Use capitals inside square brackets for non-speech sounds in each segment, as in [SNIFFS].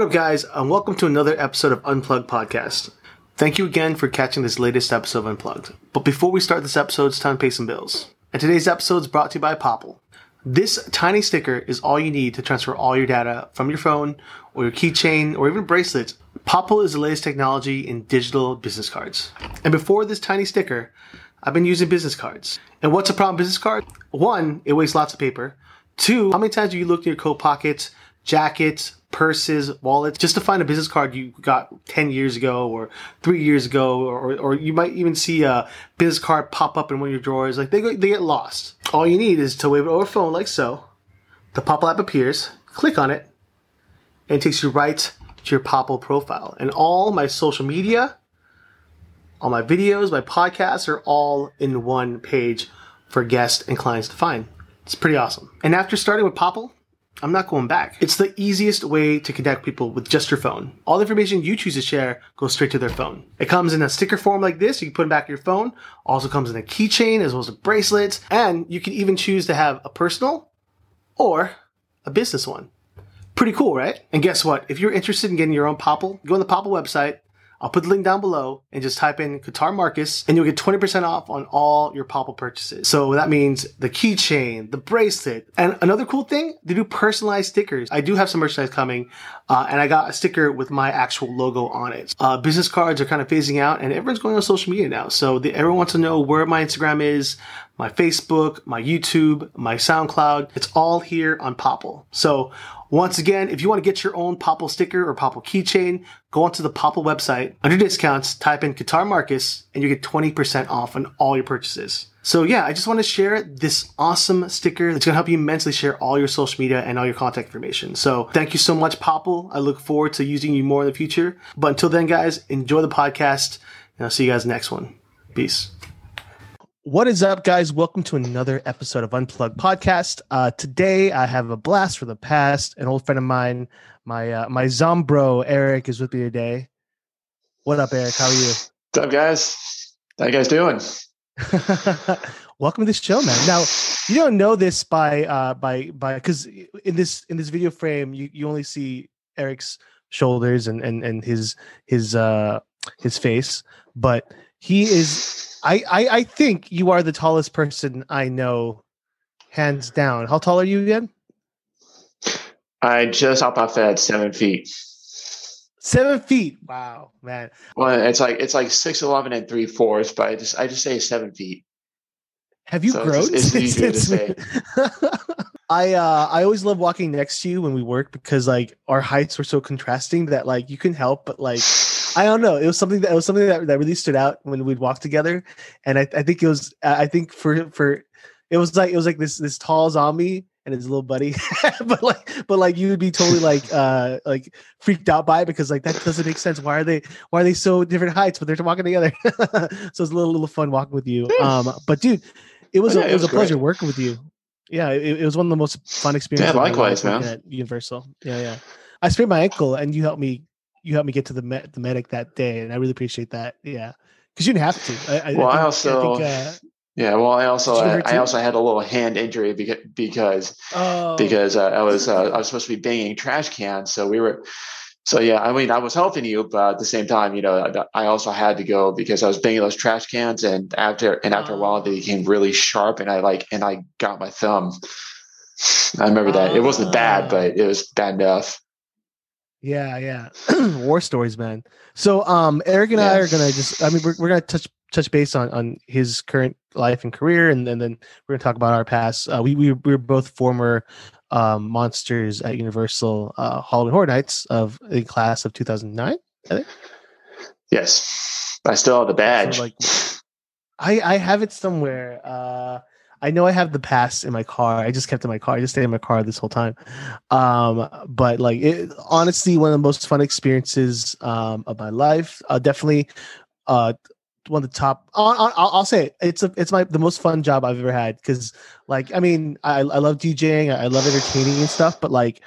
What up, guys, and welcome to another episode of Unplugged Podcast. Thank you again for catching this latest episode of Unplugged. But before we start this episode, it's time to pay some bills. And today's episode is brought to you by Popl. This tiny sticker is all you need to transfer all your data from your phone or your keychain or even bracelets. Popl is the latest technology in digital business cards. And before this tiny sticker, I've been using business cards. And what's a problem business card? One, it wastes lots of paper. Two, how many times have you looked in your coat pockets, jackets, purses, wallets, just to find a business card you got 10 years ago or three years ago, or, or you might even see a business card pop up in one of your drawers. Like they, go, they get lost. All you need is to wave it over phone like so. The Popl app appears, click on it, and it takes you right to your Popl profile. And all my social media, all my videos, my podcasts are all in one page for guests and clients to find. It's pretty awesome. And after starting with Popl, I'm not going back. It's the easiest way to connect people with just your phone. All the information you choose to share goes straight to their phone. It comes in a sticker form like this. You can put it back in your phone. Also comes in a keychain as well as a bracelet. And you can even choose to have a personal or a business one. Pretty cool, right? And guess what? If you're interested in getting your own Popl, go on the Popl website I'll put the link down below and just type in Qatar Marcus and you'll get 20% off on all your Popl purchases. So that means the keychain, the bracelet, and another cool thing, they do personalized stickers. I do have some merchandise coming, uh, and I got a sticker with my actual logo on it. Uh, business cards are kind of phasing out and everyone's going on social media now. So the, everyone wants to know where my Instagram is, my Facebook, my YouTube, my SoundCloud. It's all here on Popl. So once again, if you want to get your own Popl sticker or Popl keychain, go onto the Popl website. Under discounts, type in Qatar Marcus and you get 20% off on all your purchases. So yeah, I just want to share this awesome sticker that's going to help you immensely share all your social media and all your contact information. So thank you so much, Popl. I look forward to using you more in the future. But until then, guys, enjoy the podcast and I'll see you guys next one. Peace. What is up, guys? Welcome to another episode of Unplugged Podcast. Uh, today, I have a blast for the past. An old friend of mine, my uh, my Zombro Eric, is with me today. What up, Eric? How are you? What's up, guys? How you guys doing? [LAUGHS] Welcome to the show, man. Now, you don't know this by uh, by by because in this in this video frame, you, you only see Eric's shoulders and and and his his uh his face, but he is I, I I think you are the tallest person I know, hands down. How tall are you again? I just hop off at seven feet. Seven feet. Wow, man. Well, it's like it's like six eleven and three fourths, but I just I just say seven feet. Have you so grown? It's, [LAUGHS] it's easier to say. I uh I always love walking next to you when we work because like our heights were so contrasting that like you can help but like I don't know. It was something that it was something that, that really stood out when we'd walk together, and I, I think it was I think for for it was like it was like this this tall zombie and his little buddy, [LAUGHS] but like but like you would be totally like uh like freaked out by it because like that doesn't make sense. Why are they why are they so different heights but they're walking together? [LAUGHS] so it's a little little fun walking with you. Um, but dude, it was oh, yeah, a, it was, was a pleasure working with you. Yeah, it, it, was one of the most fun experiences. Yeah, likewise, man. At Universal. Yeah, yeah. I sprained my ankle and you helped me you helped me get to the med- the medic that day, and I really appreciate that. Yeah, because you didn't have to. I, well, I, think, I also. I think, uh, yeah, well, I also I, I, also had a little hand injury because because oh. because uh, I was uh, I was supposed to be banging trash cans, so we were. So yeah, I mean, I was helping you, but at the same time, you know, I also had to go because I was banging those trash cans, and after and after oh. a while, they became really sharp, and I like and I got my thumb. I remember that it wasn't bad, but it was bad enough. Yeah, yeah. [CLEARS THROAT] War stories, man. So um Eric and I are gonna just I mean we're, we're gonna touch touch base on on his current life and career and, and then we're gonna talk about our past. Uh, we we we're both former um monsters at Universal uh Halloween Horror Nights of the class of two thousand nine, I think. Yes. I still have the badge. So like I I have it somewhere. Uh I know I have the pass in my car. I just kept in my car. I just stayed in my car this whole time. Um, but like, it, honestly, one of the most fun experiences um, of my life. Uh, definitely, uh, one of the top. I'll, I'll, say it. It's a, it's my the most fun job I've ever had because, like, I mean, I, I love DJing. I love entertaining and stuff. But like,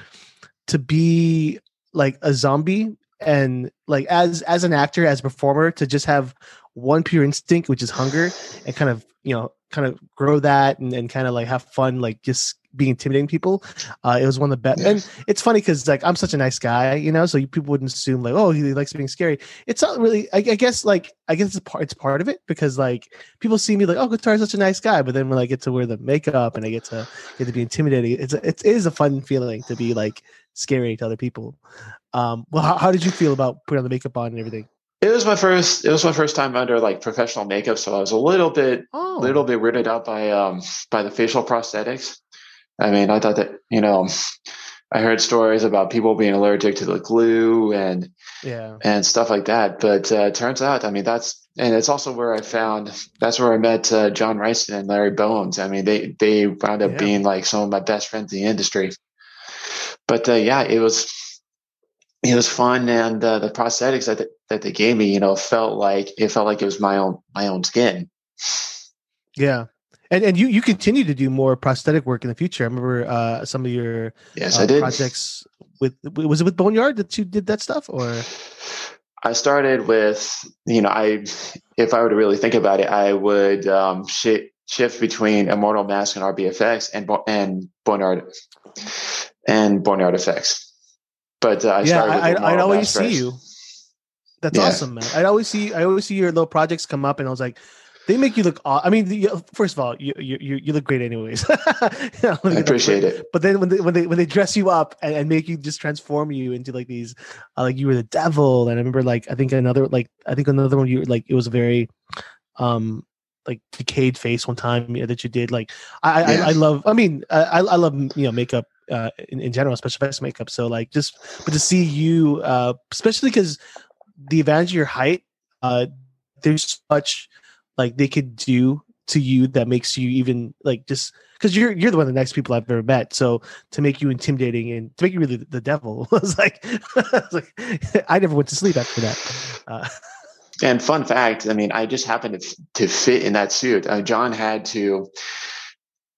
to be like a zombie and like as as an actor as a performer to just have one pure instinct which is hunger and kind of you know kind of grow that and, and kind of like have fun like just being intimidating people. Uh, it was one of the best. Yeah. And it's funny because like I'm such a nice guy, you know, so people wouldn't assume like, oh, he likes being scary. It's not really. I, I guess like I guess it's part. It's part of it because like people see me like, oh, Guitar is such a nice guy, but then when I get to wear the makeup and I get to get to be intimidating, it's a, it is a fun feeling to be like scary to other people. Um, well, how, how did you feel about putting on the makeup on and everything? It was my first. It was my first time under like professional makeup, so I was a little bit, oh. little bit weirded out by um by the facial prosthetics. I mean, I thought that you know, I heard stories about people being allergic to the glue and yeah and stuff like that. But uh, turns out, I mean, that's and it's also where I found that's where I met uh, John Rice and Larry Bones. I mean, they they wound up yeah. being like some of my best friends in the industry. But uh, yeah, it was it was fun, and uh, the prosthetics that that they gave me, you know, felt like it felt like it was my own my own skin. Yeah, and and you you continue to do more prosthetic work in the future. I remember uh, some of your yes, uh, I did projects with was it with Boneyard that you did that stuff or. I started with, you know, I, if I were to really think about it, I would um, sh- shift between Immortal Mask and RBFX and and Boneyard and Boneyard Effects. But uh, I yeah, I, would always see you. That's yeah. awesome, man. I always see I always see your little projects come up, and I was like, they make you look. I mean, the, first of all, you you you look great anyways. [LAUGHS] I appreciate it. But then when they when they when they dress you up and, and make you just transform you into like these, uh, like you were the devil, and I remember like I think another like I think another one you like it was a very, um, like decayed face one time that you did. Like I yeah. I, I, love. I mean I I love you know makeup uh, in, in general, special effects makeup. So like just, but to see you, uh, especially because the advantage of your height, uh, there's much like they could do to you that makes you even like just because you're you're the one of the next people I've ever met. So to make you intimidating and to make you really the, devil [LAUGHS] was like, [LAUGHS] was like I never went to sleep after that. Uh, [LAUGHS] and fun fact, I mean, I just happened to, to fit in that suit. Uh, John had to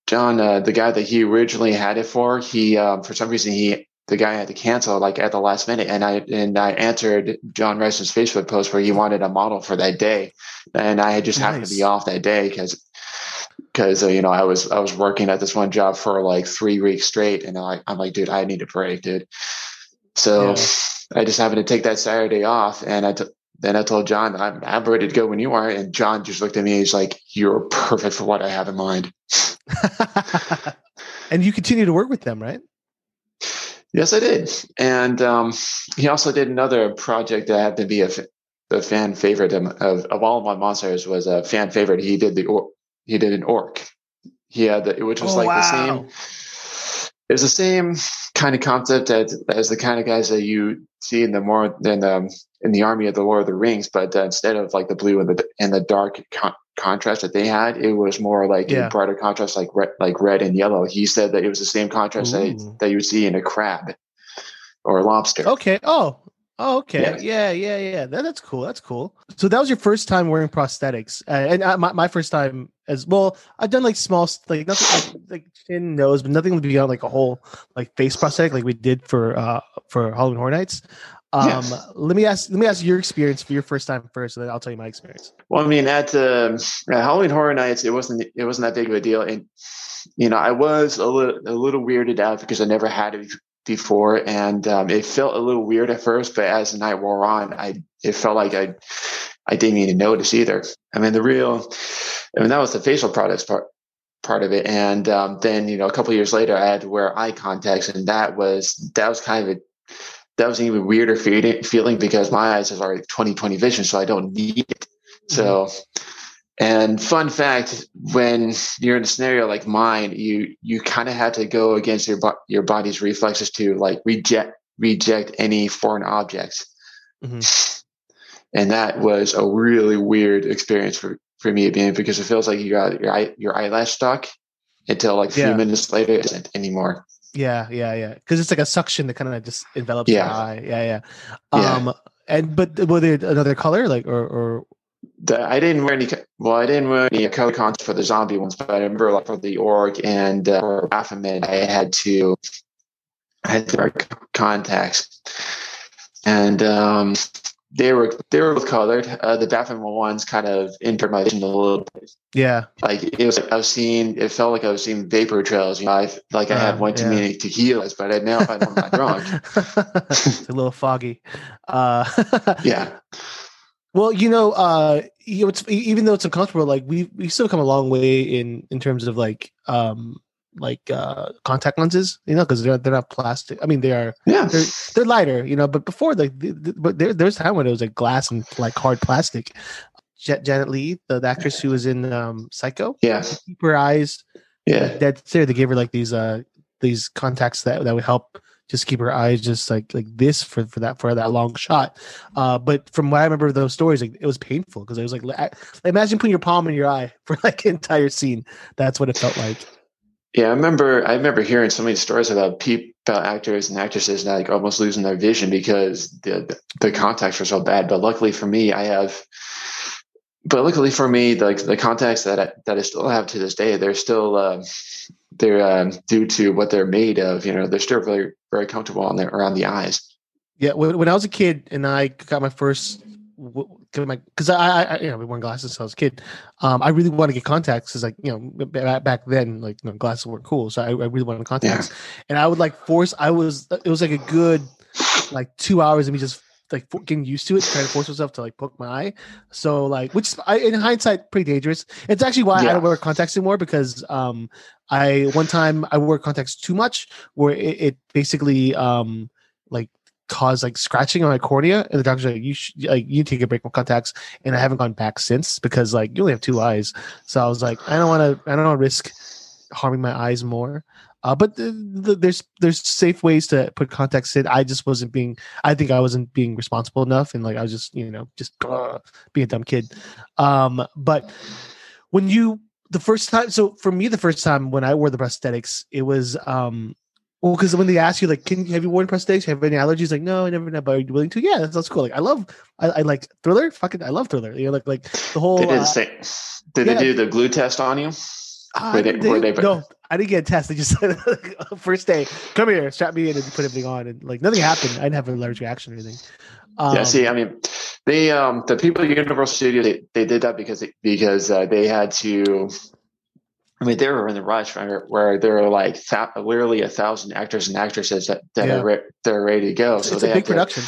John, uh, the guy that he originally had it for, he um, for some reason he the guy had to cancel like at the last minute, and I and I answered John Rice's Facebook post where he wanted a model for that day, and I had just nice. happened to be off that day because because uh, you know I was I was working at this one job for like three weeks straight, and I, I'm like, dude, I need a break, dude. So yeah. I just happened to take that Saturday off, and I t- then I told John, I'm, I'm ready to go when you are. And John just looked at me. He's like, You're perfect for what I have in mind. [LAUGHS] and you continue to work with them, right? Yes, I did. And um, he also did another project that happened to be a, a fan favorite of, of, of, all of my monsters was a fan favorite. He did the or, he did an orc. He had the, which was oh, like wow. the same. It was the same kind of concept as, as the kind of guys that you see in the more in the in the army of the Lord of the Rings, but uh, instead of like the blue and the and the dark con- contrast that they had, it was more like yeah. a brighter contrast, like red, like red and yellow. He said that it was the same contrast that, that you would see in a crab or a lobster. Okay. Oh. Oh, okay. Yeah, yeah, yeah. yeah. That, that's cool. That's cool. So that was your first time wearing prosthetics, uh, and uh, my, my first time as well. I've done like small, like nothing like, like chin, nose, but nothing beyond like a whole like face prosthetic, like we did for uh for Halloween Horror Nights. Um, yes. let me ask let me ask your experience for your first time first, and then I'll tell you my experience. Well, I mean, at, uh, at Halloween Horror Nights, it wasn't it wasn't that big of a deal, and you know, I was a little a little weirded out because I never had it before, and um, it felt a little weird at first. But as the night wore on, I it felt like I I didn't even notice either. I mean, the real, I mean, that was the facial products part part of it, and um, then you know, a couple years later, I had to wear eye contacts, and that was that was kind of a that was an even weirder feeling because my eyes are like 20/20 vision, so I don't need it. So, mm-hmm. and fun fact, when you're in a scenario like mine, you you kind of have to go against your your body's reflexes to like reject reject any foreign objects. Mm-hmm. And that was a really weird experience for, for me being because it feels like you got your eye, your eyelash stuck until like a yeah. few minutes later it isn't anymore. Yeah, yeah, yeah. Because it's like a suction that kind of just envelops yeah. your eye. Yeah, yeah. Um, yeah. and but were there another color like or or the, I didn't wear any. Well, I didn't wear any color content for the zombie ones, but I remember like for the orc and uh, for Baphomet, I had to I had to wear contacts, and um, they were they were both colored. Uh, the Batman ones kind of entered my vision a little bit. Yeah, like it was. Like I was seeing. It felt like I was seeing vapor trails. You know, I like I had uh, one too yeah. many tequilas, but I now know I'm not drunk. it's a little foggy. Uh, [LAUGHS] yeah. Well, you know, uh, you know, it's even though it's uncomfortable, like we we still come a long way in in terms of like um like uh contact lenses you know because they're they're not plastic i mean they are yeah they're, they're lighter you know but before like the, the, but there, there's time when it was like glass and like hard plastic J- Janet Leigh the, the, actress who was in um psycho yeah keep her eyes yeah dead there they gave her like these uh these contacts that that would help just keep her eyes just like like this for for that for that long shot. Uh, but from what I remember of those stories, like it was painful because it was like I, imagine putting your palm in your eye [LAUGHS] for like an entire scene. That's what it felt like. Yeah, I remember. I remember hearing so many stories about people, about actors and actresses like almost losing their vision because the the contacts were so bad. But luckily for me, I have. But luckily for me, like the, the contacts that I, that I still have to this day, they're still uh, they're uh, due to what they're made of. You know, they're still very very comfortable on the, around the eyes. Yeah, when I was a kid and I got my first because I, I, you know, we wore glasses since I was a kid. Um, I really want to get contacts because, like, you know, back then, like, you know, glasses weren't cool, so I, I really wanted contacts. Yeah. And I would like force. I was. It was like a good, like, two hours of me just like getting used to it, trying to force myself to like poke my eye. So like, which I, in hindsight, pretty dangerous. It's actually why yeah. I don't wear contacts anymore because um, I one time I wore contacts too much, where it, it basically um like cause like scratching on my cornea and the doctor's like you should like you take a break from contacts and i haven't gone back since because like you only have two eyes. So i was like i don't want to i don't want to risk harming my eyes more. Uh, but the, the, there's there's safe ways to put contacts in. I just wasn't being i think i wasn't being responsible enough and like i was just you know just uh, being a dumb kid. Um but when you the first time so for me the first time when i wore the prosthetics it was um well, because when they ask you, like, can have you worn prosthetics? Have any allergies? Like, no, I never know. But are you willing to? Yeah, that's, that's cool. Like, I love, I, I, like Thriller. Fucking, I love Thriller. You know, like, like the whole. They did, uh, say, did yeah. they do the glue test on you? Uh, they, they, no, I didn't get a test. They just [LAUGHS] said first day, come here, strap me in, and put everything on, and like nothing happened. I didn't have an allergic reaction or anything. Um, yeah, see, I mean, they um the people at Universal Studio they, they did that because they, because uh, they had to I mean, they were in the rush where, where there are like th- literally a thousand actors and actresses that, that yeah. are re- they're ready to go. So it's they a big production.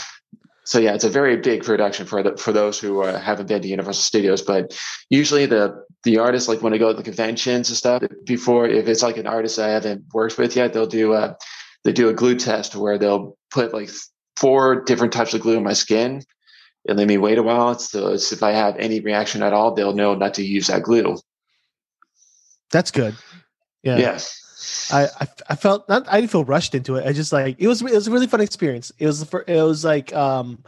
so yeah, it's a very big production for the, for those who uh, haven't been to Universal Studios. But usually the the artists like when they go to the conventions and stuff before, if it's like an artist I haven't worked with yet, they'll do a they do a glue test where they'll put like four different types of glue in my skin and let me wait a while. So if I have any reaction at all, they'll know not to use that glue. That's good. Yeah. Yes. I, I, I felt not I didn't feel rushed into it. I just like it was it was a really fun experience. It was for it was like um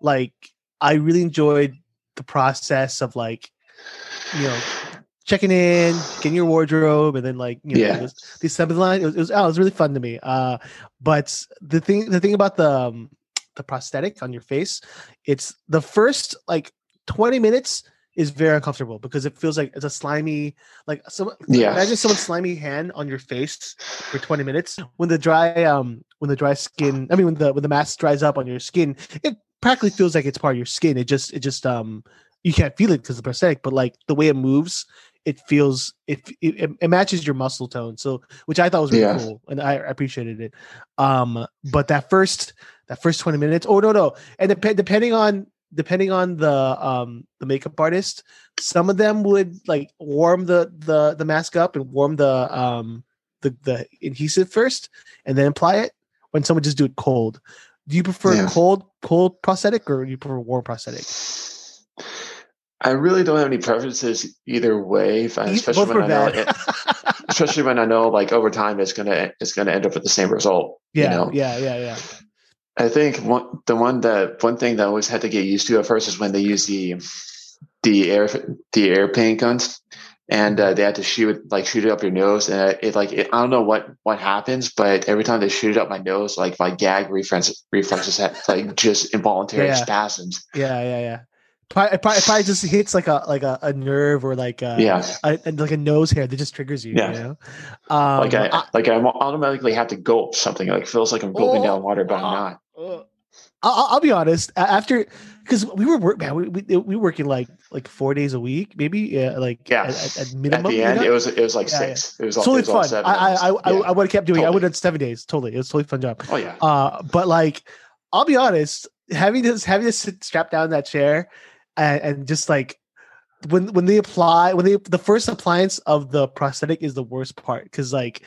like I really enjoyed the process of like you know checking in, getting your wardrobe, and then like you know yeah. the assembly line. It was, it was oh, it was really fun to me. Uh, but the thing the thing about the um, the prosthetic on your face, it's the first like twenty minutes is very uncomfortable because it feels like it's a slimy, like some. Yeah. Imagine someone's slimy hand on your face for 20 minutes. When the dry, um, when the dry skin, I mean, when the when the mask dries up on your skin, it practically feels like it's part of your skin. It just, it just, um, you can't feel it because the prosthetic, but like the way it moves, it feels it, it, it matches your muscle tone. So, which I thought was really yeah. cool, and I, I appreciated it. Um, but that first that first 20 minutes, oh no no, and dep- depending on depending on the um the makeup artist, some of them would like warm the the the mask up and warm the um the the adhesive first and then apply it. When someone just do it cold, do you prefer yeah. cold cold prosthetic or do you prefer warm prosthetic? I really don't have any preferences either way, especially when I know, it, [LAUGHS] especially when I know like over time it's gonna it's gonna end up with the same result. Yeah, you know? yeah, yeah, yeah. I think one, the one that one thing that I always had to get used to at first is when they use the the air the air paint guns and uh, they had to shoot like shoot it up your nose and it, it like it, I don't know what what happens but every time they shoot it up my nose like my gag reflex reflexes had like just involuntary yeah. spasms. Yeah, yeah, yeah. Probably, it probably just hits like a like a, a nerve or like a, yeah a, like a nose hair that just triggers you. Yeah. You know? um, like I, I, like I automatically have to gulp something. Like feels like I'm gulping oh, down water, but I'm not. I'll, I'll be honest. After because we were work, man, we, we, we were working like like four days a week, maybe yeah, like yeah. At, at minimum. At the end, you know? it was it was like yeah, six. Yeah. It was all, totally it was fun. I I, I, I, I would have kept doing. Totally. it. I would have seven days. Totally, it was totally fun job. Oh yeah. Uh, but like, I'll be honest, having this having to sit strapped down in that chair, and, and just like when when they apply when they the first appliance of the prosthetic is the worst part because like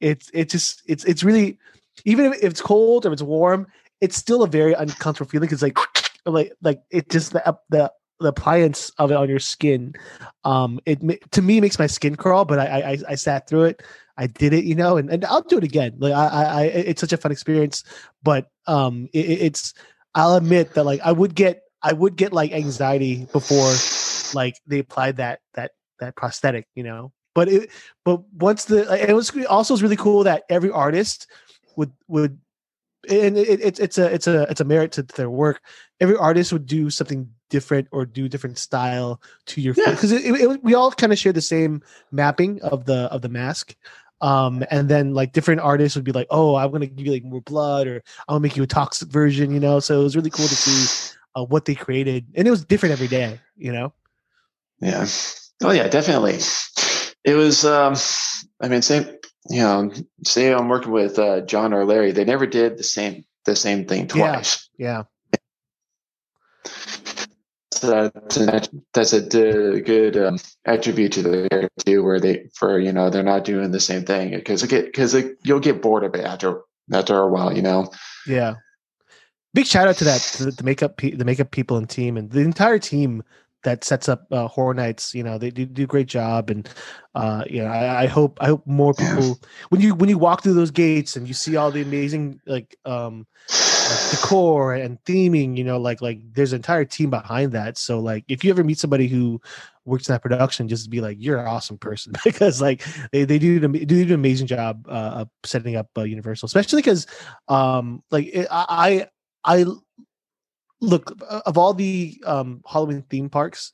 it's it just it's it's really even if it's cold or it's warm it's still a very uncomfortable feeling because like [SNIFFS] like like it just the the the appliance of it on your skin um it to me makes my skin crawl but I, I i sat through it. I did it you know and, and i'll do it again. Like i i it's such a fun experience but um it, it's i'll admit that like i would get i would get like anxiety before like they applied that that that prosthetic you know? But it but once the it was also was really cool that every artist would would and it, it, it's a it's a it's a merit to their work. Every artist would do something different or do different style to your because yeah. we all kind of share the same mapping of the of the mask. Um, and then like different artists would be like, "Oh, I'm gonna give you like more blood, or I'm gonna make you a toxic version," you know. So it was really cool to see uh, what they created, and it was different every day, you know. Yeah. Oh yeah, definitely. It was. um I mean, same you know, say I'm working with uh, John or Larry, they never did the same the same thing twice. Yeah. yeah. So that's a, that's a good um, attribute to the character too, where they for you know they're not doing the same thing because get because you'll get bored of it after after a while, you know. Yeah. Big shout out to that to the makeup the makeup people and team and the entire team that sets up uh, Horror Nights. You know, they do, do a great job, and uh, you know, I, I, hope I hope more people when you when you walk through those gates and you see all the amazing like um like decor and theming. You know, like like there's an entire team behind that. So like, if you ever meet somebody who works in that production, just be like, you're an awesome person [LAUGHS] because like they, they do they do an amazing job uh, of setting up uh, Universal, especially because um like it, I I look of all the um, Halloween theme parks,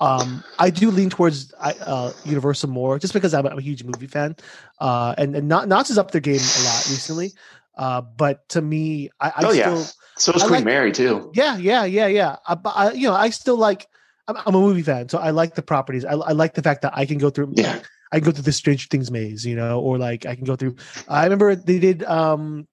um, I do lean towards uh, Universal more, just because I'm a, I'm a huge movie fan, uh, and and Knott's is up their game a lot recently. Uh, but to me, I, I oh still, yeah, so is Queen like, Mary too. Yeah, yeah, yeah, yeah. I, I, you know, I still like. I'm, I'm, a movie fan, so I like the properties. I, I like the fact that I can go through. Yeah. I can go through the Stranger Things maze, you know, or like I can go through. I remember they did um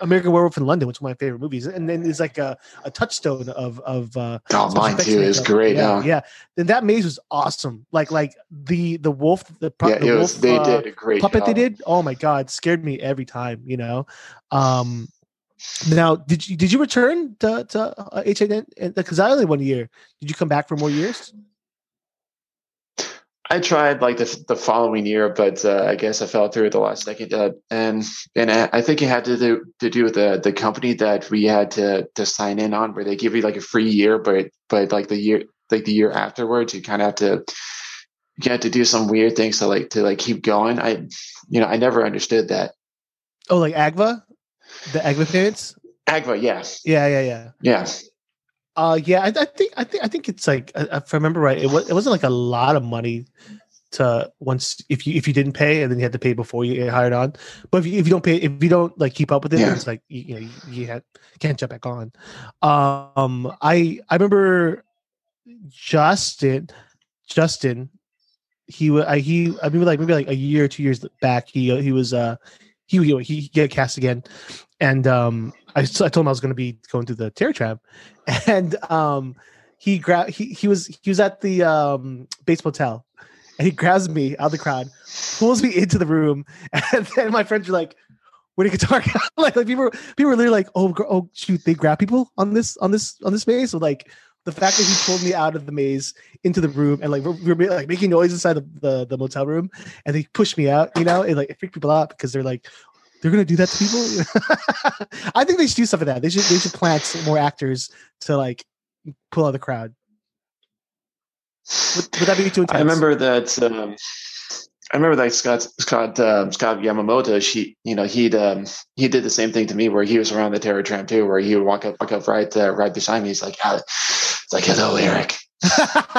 American Werewolf in London, which is one of my favorite movies, and then there's like a, a touchstone of of uh, oh mine too is great. Yeah, yeah. Then that maze was awesome. Like like the the wolf the, yeah, the wolf they uh, did a great puppet job. they did. Oh my god, scared me every time. You know. Um, now, did you did you return to to uh, HN? Because I only one year. Did you come back for more years? I tried like the the following year, but uh, I guess I fell through at the last second. Uh, and and I think it had to do to do with the the company that we had to to sign in on, where they give you like a free year, but but like the year like the year afterwards, you kind of have to you have to do some weird things to like to like keep going. I you know I never understood that. Oh, like Agva, the Agva parents. Agva, yeah, yeah, yeah, yeah, yeah. Uh, yeah, I, I, think I think I think it's like if I remember right, it was it wasn't like a lot of money to once if you if you didn't pay and then you had to pay before you get hired on. But if you, if you don't pay, if you don't like keep up with it, yeah. it's like you, you know you, you can't jump back on. Um, I I remember Justin Justin he was he I mean like maybe like a year or two years back he he was uh he he, he get cast again and um I, I told him I was going to be going through the terror tram, and um, he grabbed he he was he was at the um Bates Motel, and he grabs me out of the crowd, pulls me into the room, [LAUGHS] and then my friends are like, "Where did guitar?" [LAUGHS] like like people were, people were literally like, "Oh oh shoot, they grab people on this on this on this maze." So like the fact that he pulled me out of the maze into the room and like we were like making noise inside the, the, the motel room and they pushed me out, you know, it like it freaked people out because they're like, they're gonna do that to people. [LAUGHS] I think they should do something like that. They should they should plant more actors to like pull out the crowd. Would, would that be too intense? I remember that. Um, I remember that Scott Scott uh, Scott Yamamoto. She, you know, he'd um, he did the same thing to me where he was around the terror tram too, where he would walk up walk up right uh, right beside me. He's like, it's like hello, Eric.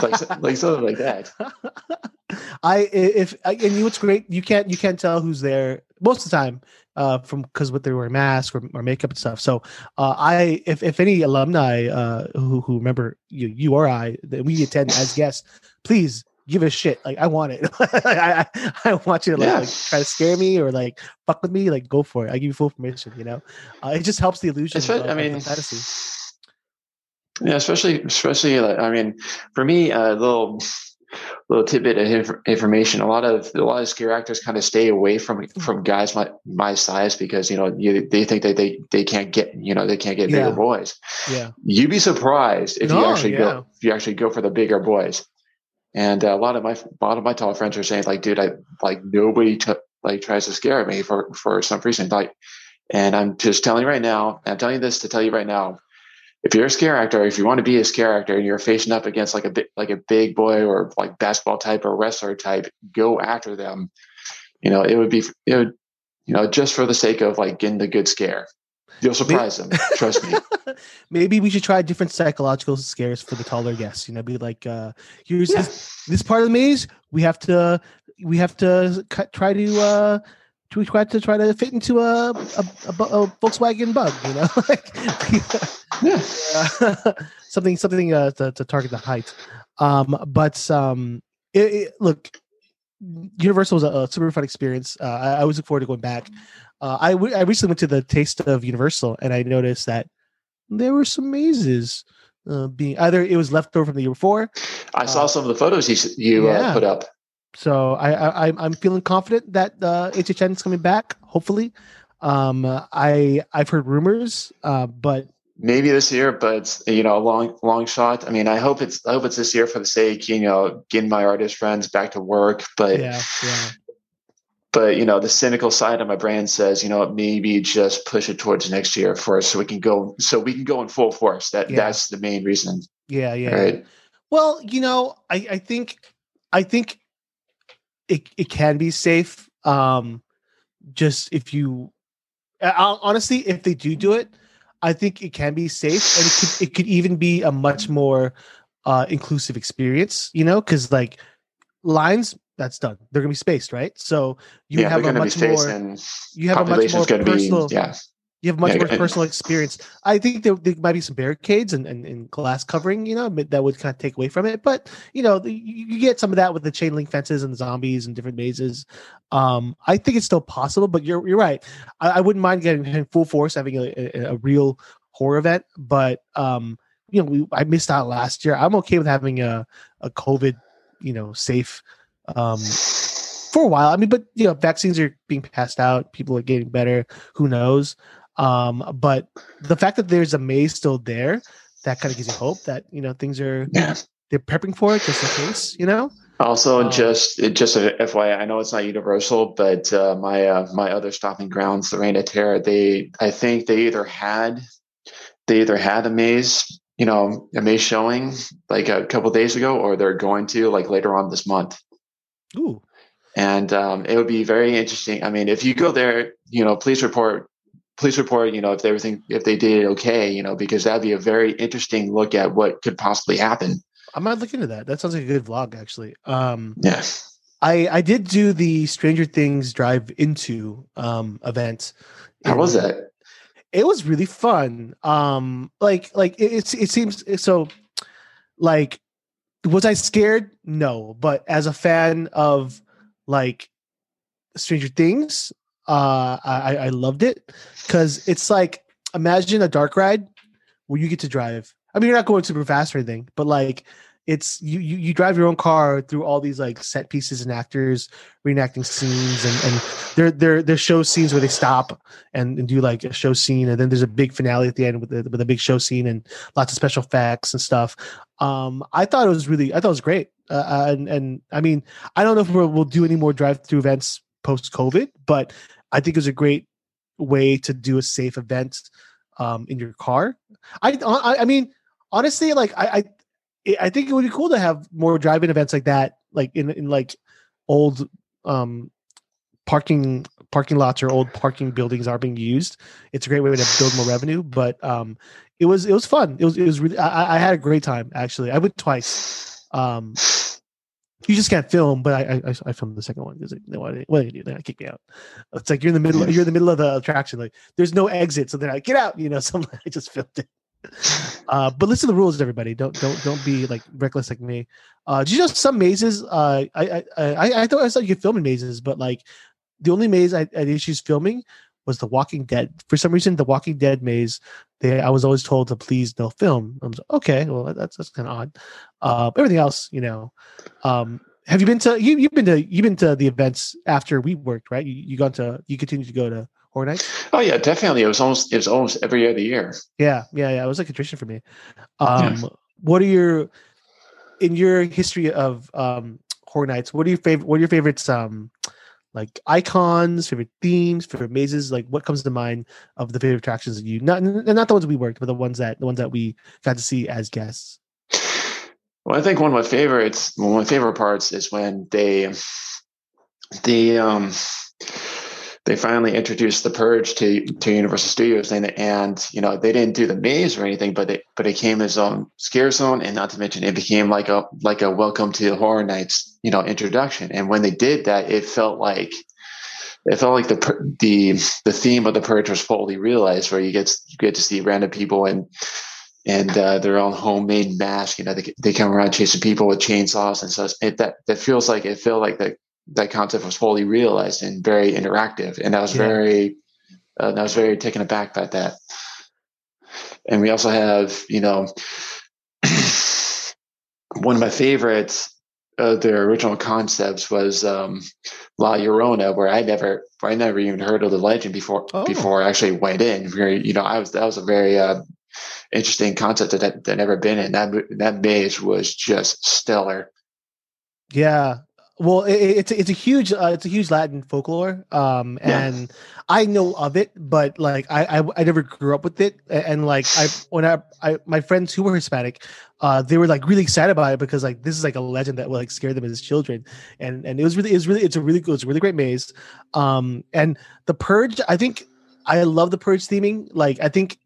like, like something like that. [LAUGHS] I if and you what's great you can't you can't tell who's there most of the time uh, from because what they wear masks or, or makeup and stuff. So uh, I, if, if any alumni uh, who who remember you, you or I, that we attend as [LAUGHS] guests, please give a shit. Like I want it. [LAUGHS] I, I, I want you to like, yeah. like, try to scare me or like fuck with me. Like go for it. I give you full permission. You know, uh, it just helps the illusion. Of, I mean, fantasy. Yeah, especially especially. Like, I mean, for me, a uh, little little tidbit of information. A lot of a lot of scare actors kind of stay away from mm-hmm. from guys my my size because you know you, they think that they they can't get you know they can't get yeah. bigger boys. Yeah, you'd be surprised if no, you actually yeah. go if you actually go for the bigger boys. And uh, a lot of my a lot of my tall friends are saying like, dude, I like nobody t- like tries to scare me for for some reason. Like, and I'm just telling you right now. I'm telling you this to tell you right now. If you're a scare actor, if you want to be a scare actor, and you're facing up against like a big like a big boy or like basketball type or wrestler type, go after them. You know, it would be it would you know just for the sake of like getting the good scare. You'll surprise them. Trust me. [LAUGHS] Maybe we should try different psychological scares for the taller guests. You know, be like, uh, here's yeah. this, this part of the maze. We have to, we have to cut, try to, uh, to try to try to fit into a a, a, a Volkswagen Bug. You know, [LAUGHS] like [LAUGHS] yeah. [LAUGHS] something something uh, to, to target the height. Um, but um, it, it, look, Universal was a, a, super fun experience. Uh, I, I always look forward to going back. Uh, I, w- I recently went to the Taste of Universal and I noticed that there were some mazes uh, being either it was left over from the year before. I saw uh, some of the photos you you uh, yeah. put up. So I, I I'm feeling confident that uh, HHN is coming back. Hopefully, um, I I've heard rumors, uh, but maybe this year, but you know, a long long shot. I mean, I hope it's I hope it's this year for the sake you know getting my artist friends back to work. But yeah, yeah but you know the cynical side of my brain says you know maybe just push it towards next year first so we can go so we can go in full force that yeah. that's the main reason yeah yeah right well you know i i think i think it, it can be safe um just if you I'll, honestly if they do do it i think it can be safe and it could, it could even be a much more uh inclusive experience you know because like lines that's done. They're going to be spaced, right? So you yeah, have a much more. You have a much more personal. Be, yeah. You have much yeah, more personal experience. I think there, there, might be some barricades and, and, and, glass covering, you know, that would kind of take away from it. But you know, the, you get some of that with the chain link fences and the zombies and different mazes. Um, I think it's still possible, but you're you're right. I, I wouldn't mind getting full force having a, a, a real horror event, but um, you know, we, I missed out last year. I'm okay with having a a COVID, you know, safe um, for a while. I mean, but you know, vaccines are being passed out. People are getting better. Who knows? Um, but the fact that there's a maze still there, that kind of gives you hope that you know things are yeah. they're prepping for it just in case. You know. Also, um, just just a FYI, I know it's not universal, but uh, my uh, my other stopping grounds, the Reign of Terror, they I think they either had they either had a maze, you know, a maze showing like a couple days ago, or they're going to like later on this month. Ooh. And um, it would be very interesting. I mean, if you go there, you know, please report, please report, you know, if everything, if they did it okay, you know, because that'd be a very interesting look at what could possibly happen. I might look into that. That sounds like a good vlog, actually. Um, yes. I, I did do the Stranger Things drive into um, event. How was that? It was really fun. Um, like like it, it, it seems so. Like was I scared? No, but as a fan of like Stranger Things, uh, I, I loved it. Because it's like imagine a dark ride where you get to drive. I mean, you're not going super fast or anything, but like it's you, you you drive your own car through all these like set pieces and actors reenacting scenes and and there there there's show scenes where they stop and, and do like a show scene and then there's a big finale at the end with the, with a big show scene and lots of special effects and stuff. Um i thought it was really i thought it was great. Uh, uh and and i mean i don't know if we'll, we'll do any more drive through events post covid but i think it was a great way to do a safe event um in your car i i, I mean honestly like I, I I think it would be cool to have more driving events like that, like in in like old um parking parking lots or old parking buildings are being used. It's a great way to build more revenue. But um, it was it was fun. It was it was really I, I had a great time actually. I went twice. Um, you just can't film. But I I, I filmed the second one because they what what do you do? They kick me out. It's like you're in the middle. You're in the middle of the attraction. Like there's no exit, so they're like get out. You know, [LAUGHS] so I just filmed it. Uh, but listen to the rules, everybody. Don't don't don't be like reckless like me. Uh, do you know some mazes? Uh, I I I, I thought I thought you could film mazes, but like the only maze I, I issues filming was The Walking Dead. For some reason, The Walking Dead maze, they I was always told to please no film. I was like, okay, well that's that's kind of odd. Uh, everything else, you know. Um, have you been to you you've been to you've been to the events after we worked, right? You you gone to you continue to go to Horror Nights? Oh yeah, definitely. It was almost it was almost every other year. Yeah, yeah, yeah. It was like a tradition for me. Um, yeah. what are your in your history of um Horror Nights? What are your favorite? What are your favorites? Um, like icons, favorite themes, favorite mazes. Like what comes to mind of the favorite attractions that you not not the ones we worked, but the ones that the ones that we got to see as guests. Well, I think one of my favorites, one of my favorite parts is when they, the um, they finally introduced the purge to to Universal Studios, and and you know they didn't do the maze or anything, but it but it came as own scare zone, and not to mention it became like a like a welcome to the Horror Nights you know introduction. And when they did that, it felt like it felt like the the the theme of the purge was fully realized, where you get you get to see random people and and uh, their own homemade mask. You know, they, they come around chasing people with chainsaws and so it, that that feels like it felt like the that concept was fully realized and very interactive. And I was yeah. very, uh, I was very taken aback by that. And we also have, you know, [CLEARS THROAT] one of my favorites of their original concepts was um, La Llorona, where I never, where I never even heard of the legend before oh. before I actually went in. Very, you know, I was that was a very uh, interesting concept that that I'd never been in. That that maze was just stellar. Yeah, well, it, it's it's a huge uh, it's a huge Latin folklore, um, and. I know of it, but like I, I, I never grew up with it, and like I when I, I my friends who were Hispanic, uh, they were like really excited about it because like this is like a legend that will like scare them as children, and and it was really it was really it's a really good it's a really great maze, um, and the purge I think I love the purge theming, like I think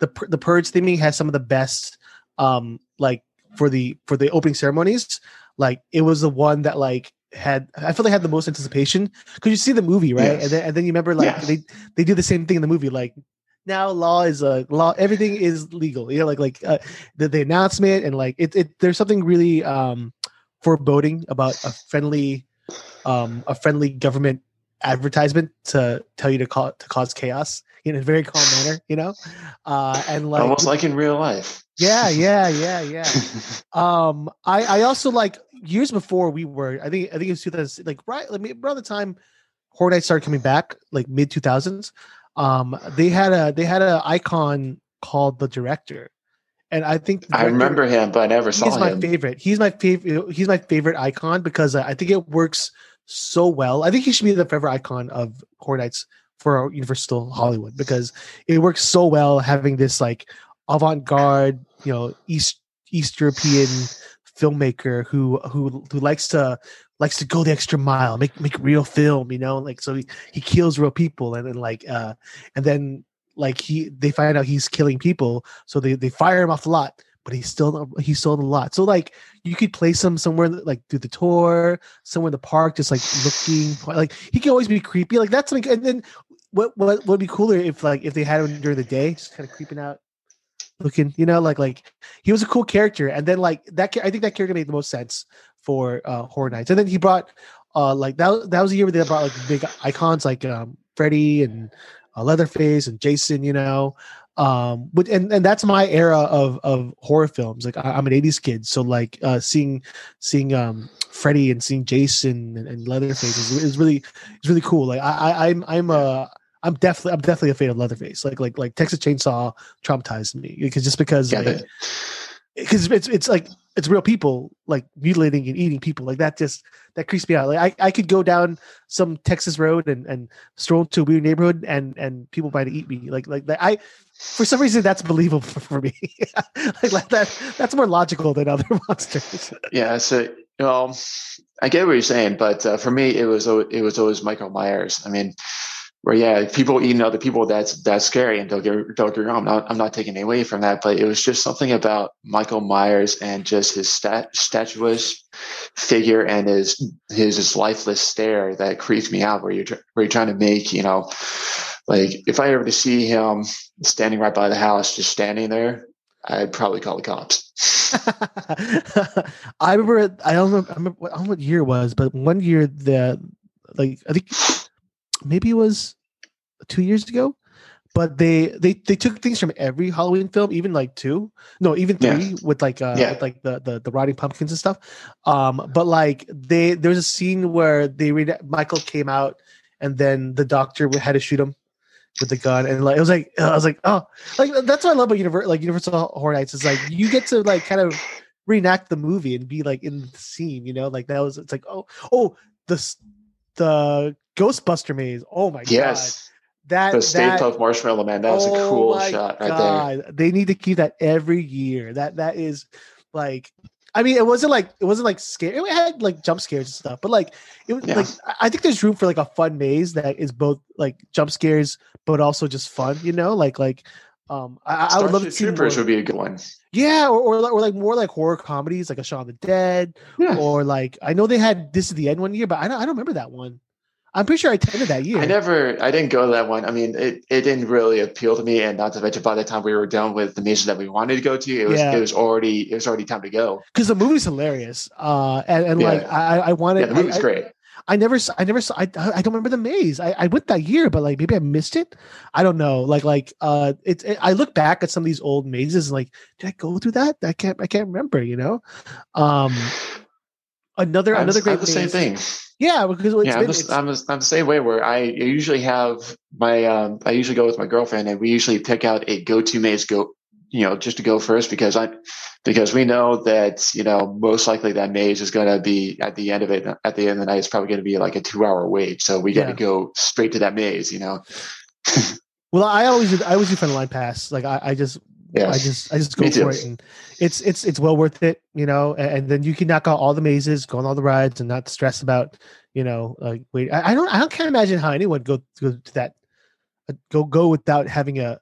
the the purge theming has some of the best, um, like for the for the opening ceremonies like it was the one that like had I feel they had the most anticipation. Because you see the movie right, yes. and then and then you remember like they they do the same thing in the movie like now law is a uh, law everything is legal. You know like like uh, the, the announcement and like it, it there's something really um foreboding about a friendly um a friendly government advertisement to tell you to call to cause chaos in a very calm manner you know uh and like almost like in real life yeah yeah yeah yeah [LAUGHS] um i i also like years before we were, I think I think it was 2000, like right, like around the time Horror Nights started coming back, like mid 2000s. Um, they had a they had an icon called the director, and I think I remember him, but I never saw him. He's my favorite. He's my favorite. He's my favorite icon because I think it works so well. I think he should be the favorite icon of Horror Nights for Universal Hollywood because it works so well having this like avant-garde, you know, East East European filmmaker who who who likes to likes to go the extra mile, make make real film, you know, like so he, he kills real people and then like uh and then like he they find out he's killing people, so they they fire him off the lot, but he's still he's still in the lot. So like you could place him somewhere like do the tour, somewhere in the park, just like looking like he can always be creepy. Like that's something and then what what would be cooler if like if they had him during the day, just kind of creeping out looking, you know, like like he was a cool character, and then like that, I think that character made the most sense for uh Horror Nights, and then he brought uh like that that was a year where they brought like big icons like um Freddy and uh, Leatherface and Jason, you know, um but and and that's my era of of horror films like I, am an 80s kid so like uh seeing seeing um freddy and seeing jason and, and leatherface is, is really it's really cool like i, I i'm i'm a I'm definitely I'm definitely a fan of Leatherface. Like like like Texas Chainsaw traumatized me because just because like because it's it's like it's real people like mutilating and eating people like that just that creeps me out. Like I, I could go down some Texas road and and stroll to a weird neighborhood and and people might eat me like like that. I for some reason that's believable [LAUGHS] for me. [LAUGHS] like, like that that's more logical than other [LAUGHS] monsters. yeah. So well, I get what you're saying, but uh, for me it was it was always Michael Myers. I mean where yeah, people eating other people that's that's scary, and don't get don't get wrong. I'm not I'm not taking away from that, but it was just something about Michael Myers and just his stat, statuesque figure and his his his lifeless stare that creeps me out. Where you're where you're trying to make you know, like if I ever to see him standing right by the house, just standing there, I'd probably call the cops. [LAUGHS] I remember I don't know I, remember, I don't know what year it was, but one year the like I think maybe it was two years ago but they they they took things from every Halloween film, even like two, no, even three, yeah. with like uh, yeah. with like the, the the rotting pumpkins and stuff. Um, but like they there's a scene where they read Michael came out, and then the doctor had to shoot him with the gun, and like it was like I was like oh, like that's what I love about Universal like Universal Horror Nights is like you get to like kind of reenact the movie and be like in the scene, you know, like that was it's like oh oh the the Ghostbuster maze. Oh my yes. god. Yes. That the Stay Puft Marshmallow Man. That was oh a cool shot right god. there. They need to keep that every year. That that is like I mean, it wasn't like it wasn't like scary. It had like jump scares and stuff, but like it was yeah. like I think there's room for like a fun maze that is both like jump scares but also just fun. You know, like like um, I, I would love to see Troopers would be a good one. Yeah, or, or, or like more like horror comedies, like a Shaun of the Dead, yeah. or like I know they had This is the End one year, but I don't I don't remember that one. I'm pretty sure I attended that year. I never, I didn't go to that one. I mean, it, it didn't really appeal to me, and not to mention, by the time we were done with the mazes that we wanted to go to, it was yeah. it was already it was already time to go. Because the movie's hilarious, uh, and, and yeah. like I, I wanted. Yeah, the movie's I, great. I never, I never saw. I, I don't remember the maze. I, I went that year, but like maybe I missed it. I don't know. Like, like, uh, it's. It, I look back at some of these old mazes and like, did I go through that? I can't. I can't remember. You know. Um, another I'm, another great. I'm the same thing. Yeah, because yeah, I'm, the, I'm, the, I'm, the, same way. Where I usually have my, um, I usually go with my girlfriend, and we usually pick out a go-to maze go, you know, just to go first because I, because we know that you know most likely that maze is going to be at the end of it. At the end of the night, it's probably going to be like a two-hour wait, so we got to go straight to that maze. You know. [LAUGHS] well, I always I always do front line pass. Like I, I just Yes. I just I just go for it, and it's it's it's well worth it, you know. And, and, then you can knock out all the mazes, go on all the rides, and not stress about, you know, like wait. I, I don't I can't imagine how anyone go go to that uh, go go without having a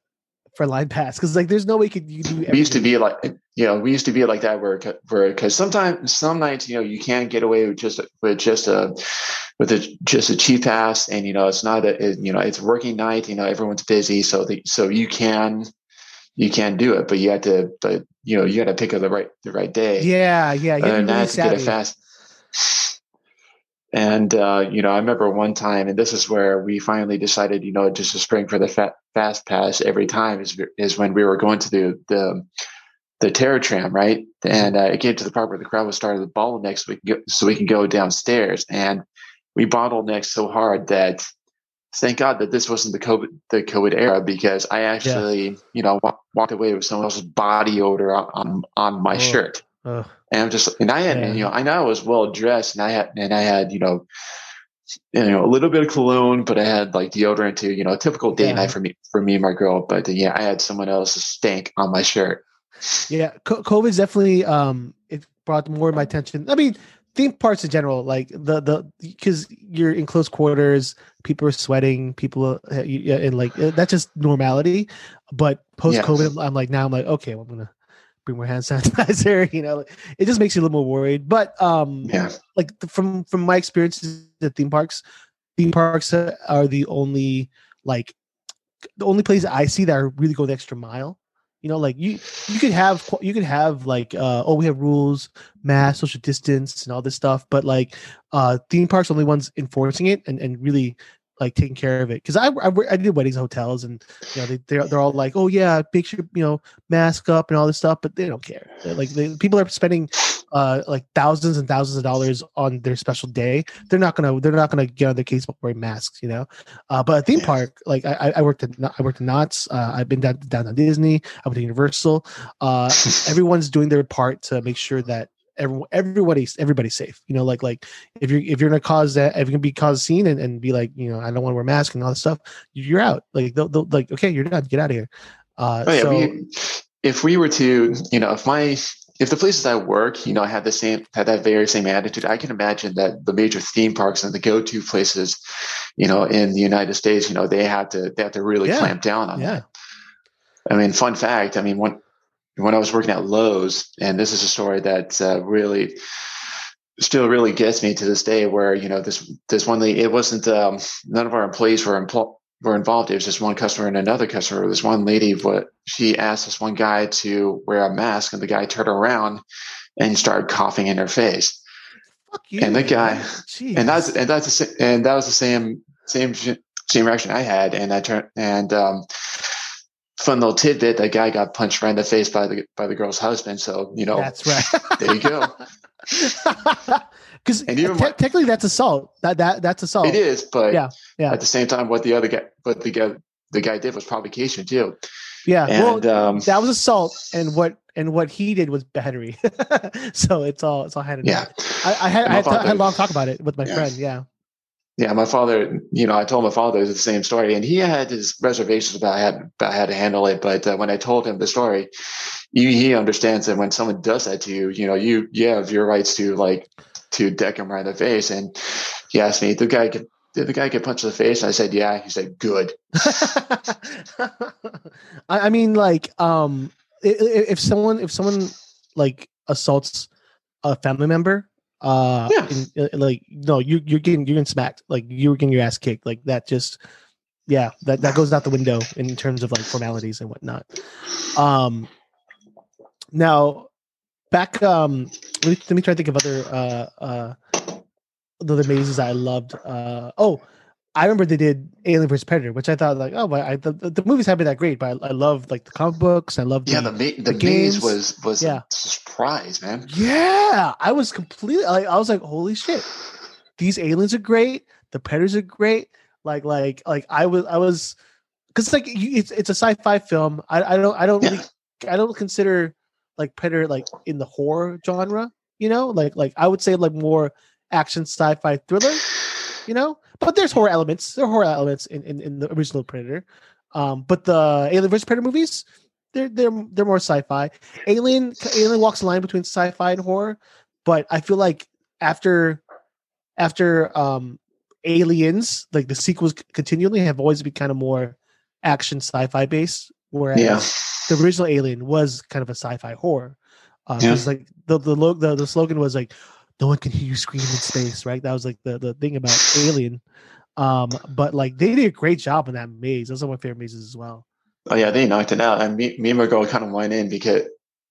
for line pass because like there's no way you could you do. Everything. We used to be like you know we used to be like that where where because sometimes some nights you know you can't get away with just with just a with a, just a cheap pass and you know it's not a it, you know it's working night you know everyone's busy so the, so you can you can't do it, but you have to, but you know, you got to pick up the right, the right day. Yeah. Yeah. You and really to get it fast. And, uh, you know, I remember one time, and this is where we finally decided, you know, just to spring for the fa- fast pass every time is, is when we were going to the, the, the terror tram, right? And uh, it came to the part where the crowd was starting to bottleneck so we can go, so we can go downstairs. And we bottlenecked so hard that thank God that this wasn't the COVID the COVID era because I actually yeah. you know walked away with someone else's body odor on on my oh. shirt. Oh. And I'm just and I had yeah. and, you know I know I was well dressed and I had and I had you know you know a little bit of cologne but I had like deodorant too you know a typical day yeah. night for me for me and my girl but uh, yeah I had someone else's stank on my shirt. Yeah, COVID's definitely um it brought more of my attention. I mean, theme parks in general, like the the because you're in close quarters, people are sweating, people uh, and like uh, that's just normality. But post COVID, yes. I'm like now I'm like okay, well, I'm gonna bring more hand [LAUGHS] sanitizer. You know, it just makes you a little more worried. But um, yeah, like from from my experiences at theme parks, theme parks are the only like the only place I see that are really go the extra mile you know, like you you could have you could have like uh oh we have rules, mass social distance and all this stuff, but like uh theme parks only ones enforcing it and and really like taking care of it. Because I, I, I did weddings hotels and you know they they're, they're all like oh yeah make sure you know mask up and all this stuff but they don't care. They're like they, people are spending uh like thousands and thousands of dollars on their special day they're not gonna they're not gonna get on their case wearing masks you know? Uh but a theme park like I I worked at I worked at Knott's uh, I've been down down to Disney I went to Universal. Uh [LAUGHS] everyone's doing their part to make sure that everyone everybody's everybody's safe you know? Like like if you're if you're gonna cause that if you're gonna be cause scene and, and be like you know i don't want to wear a mask and all this stuff you're out. Like they'll, they'll like okay you're done. Get out of here. Uh oh, yeah, so, we, if we were to you know if my if the places I work, you know, had the same had that very same attitude, I can imagine that the major theme parks and the go-to places, you know, in the United States, you know, they had to they had to really yeah. clamp down on yeah. that. I mean, fun fact. I mean, when when I was working at Lowe's, and this is a story that uh, really still really gets me to this day, where you know this this one lady, it wasn't um, none of our employees were employed were involved. It was just one customer and another customer. This one lady, what she asked this one guy to wear a mask, and the guy turned around and started coughing in her face. You, and the guy, Jeez. and that's and that's the, and that was the same same same reaction I had. And I turned and um, fun little tidbit: that guy got punched right in the face by the by the girl's husband. So you know, that's right. there you go. [LAUGHS] Because te- technically, that's assault. That that that's assault. It is, but yeah, yeah. At the same time, what the other guy, what the guy, the guy did was provocation too. Yeah, and, well, um, that was assault, and what and what he did was battery. [LAUGHS] so it's all it's all handed. Yeah, I, I, had I had, father, had, a long talk about it with my yeah. friend. Yeah. Yeah, my father, you know, I told my father the same story, and he had his reservations about how, about how to handle it. But uh, when I told him the story, he, he understands that when someone does that to you, you know, you you have your rights to like to deck him right in the face. And he asked me, the guy get, did the guy get punched in the face? And I said, yeah. He said, good. [LAUGHS] I mean, like, um, if someone, if someone like assaults a family member, uh, yeah. Uh, like, no, you, you're getting, you're getting smacked. Like you were getting your ass kicked. Like that just, yeah, that, that goes out the window in terms of like formalities and whatnot. Um, now back um let me, let me try to think of other uh uh other mazes I loved. Uh oh, I remember they did Alien vs Predator, which I thought like, oh, but I, the, the movies haven't been that great, but I, I love like the comic books. I love yeah, the the, the, the maze was was yeah. a surprise, man. Yeah, I was completely like, I was like, holy shit, these aliens are great. The predators are great. Like like like I was I was because like it's it's a sci-fi film. I I don't I don't yeah. really I don't consider like Predator like in the horror genre, you know? Like like I would say like more action sci-fi thriller, you know? But there's horror elements. There are horror elements in, in, in the original Predator. Um, but the Alien vs Predator movies, they're they're they're more sci-fi. Alien Alien walks the line between sci-fi and horror, but I feel like after after um Aliens, like the sequels continually have always been kind of more action sci-fi based, whereas yeah the original Alien was kind of a sci-fi horror. Uh, yeah. like the the, the the slogan was like, "No one can hear you scream in space," right? That was like the the thing about Alien. Um, but like they did a great job in that maze. Those are my favorite mazes as well. Oh yeah, they knocked it out. And me, me and my girl kind of went in because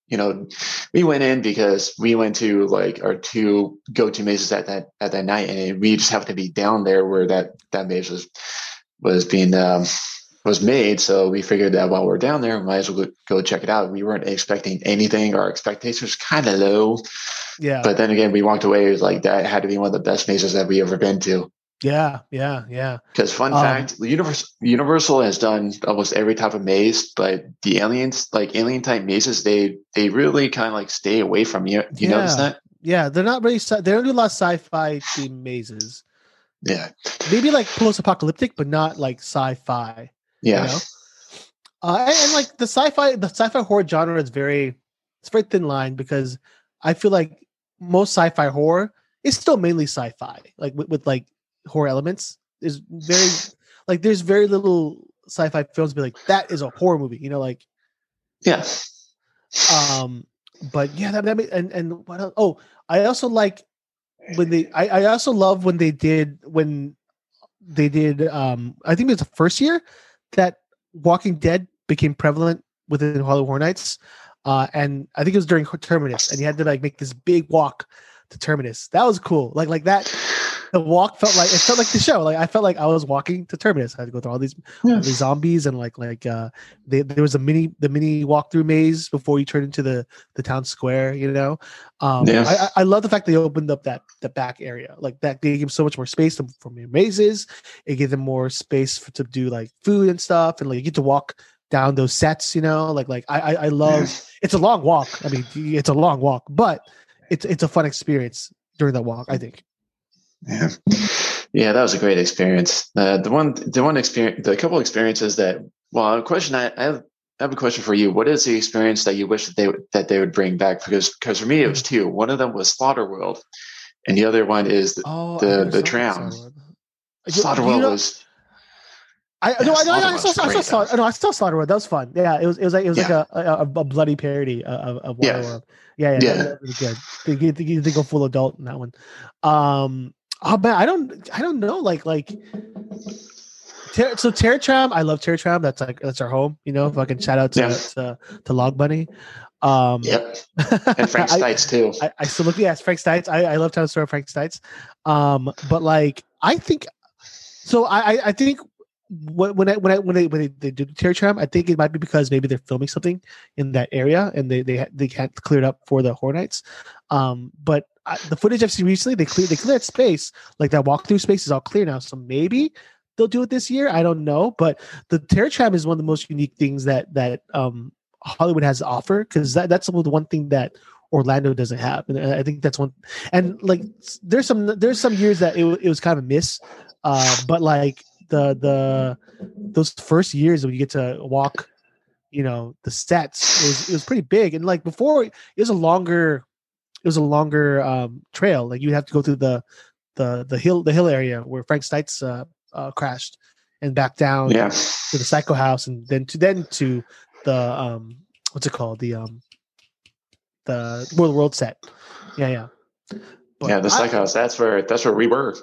you know we went in because we went to like our two go-to mazes at that at that night, and we just happened to be down there where that that maze was was being um, was made. So we figured that while we're down there, we might as well go check it out. We weren't expecting anything. Our expectations kind of low. Yeah. But then again, we walked away. It was like that had to be one of the best mazes that we ever been to. Yeah, yeah, yeah. Because fun um, fact, Universal, Universal has done almost every type of maze, but the aliens, like alien type mazes, they they really kind of like stay away from you. You yeah. notice that? Yeah, they're not really. They don't do a lot of sci-fi themed mazes. Yeah, maybe like post-apocalyptic, but not like sci-fi. Yeah. You know? uh, and, and, like the sci-fi, the sci-fi horror genre is very, it's very thin line because I feel like most sci-fi horror is still mainly sci-fi, like with, with like horror elements. Is very like there's very little sci-fi films be like that is a horror movie, you know, like yeah. Um, but yeah, that, that and and what else? Oh, I also like when they. I, I also love when they did when they did. Um, I think it was the first year that Walking Dead became prevalent within Hollywood Horror Nights. Uh, and I think it was during Terminus, and you had to like make this big walk to Terminus. That was cool. Like like that [LAUGHS] the walk felt like it felt like the show. Like I felt like I was walking to Terminus. I had to go through all these, yeah. all these zombies and like like uh, they, there was a mini the mini walkthrough maze before you turn into the the town square. You know, um, yeah. I, I love the fact they opened up that the back area like that. They gave so much more space to, for the mazes. It gave them more space for, to do like food and stuff, and like you get to walk down those sets. You know, like like I I, I love. Yeah. It's a long walk. I mean, it's a long walk, but it's it's a fun experience during that walk. I think. Yeah. Yeah, that was a great experience. Uh, the one, the one experience, the couple experiences that, well, a question I, I I have a question for you. What is the experience that you wish that they that they would bring back? Because because for me it was two. One of them was Slaughter World, and the other one is the oh, the, the tram. Slaughter World was. I no, I, I, I, saw, I saw, no, I saw Slaughter World. That was fun. Yeah, it was. It was like it was yeah. like a, a, a, bloody parody of, of Waterworld. Yeah, yeah, yeah. yeah. That was good. They, they, they go full adult in that one. Um, oh man, I don't, I don't know. Like, like Ter- so Terror Tram, I love Terror Tram. That's like that's our home. You know, Fucking shout out to yeah. to, to Log Bunny. Um, yep. [LAUGHS] And Frank Stites too. I, I, still look. Yes, Frank Stites. I, I love Town Store Frank Stites. Um, but like I think, so I I think when I when I when they when they, they do Terror Tram, I think it might be because maybe they're filming something in that area and they they they can't clear it up for the Horror Nights. Um, but I, the footage I've seen recently, they clear they cleared space like that walkthrough space is all clear now. So maybe they'll do it this year. I don't know, but the Terror Tram is one of the most unique things that that um, Hollywood has to offer because that, that's the one thing that Orlando doesn't have, and I think that's one. And like, there's some there's some years that it, it was kind of a miss, uh, but like the the those first years when you get to walk, you know, the sets it was it was pretty big, and like before it was a longer it was a longer um, trail. Like you'd have to go through the the the hill the hill area where Frank Stites uh, uh, crashed and back down yeah. to the Psycho House, and then to then to the um what's it called the um the World World set. Yeah, yeah. But yeah, the Psycho I, House. That's where that's where we were.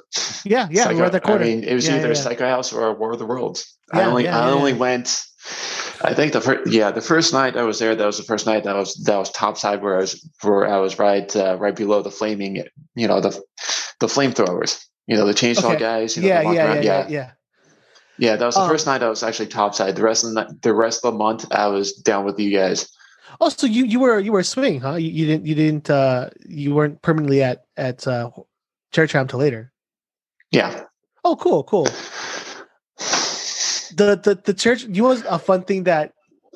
Yeah, yeah, Psycho, we the corner. I mean, it was yeah, either yeah, Psycho House or War of the Worlds. I only I only went. I think the first yeah the first night I was there that was the first night that was that was topside where I was where I was right uh, right below the flaming you know the the flamethrowers you know the chainsaw okay. guys you know, yeah, yeah, yeah, yeah, yeah yeah, that was the um, first night I was actually topside. The rest of the, the rest of the month I was down with you guys. Oh, so you you were you were swinging, huh? You, you didn't you didn't uh you weren't permanently at at uh Tram till later. Yeah. Oh, cool, cool. The the the church. You know, was a fun thing that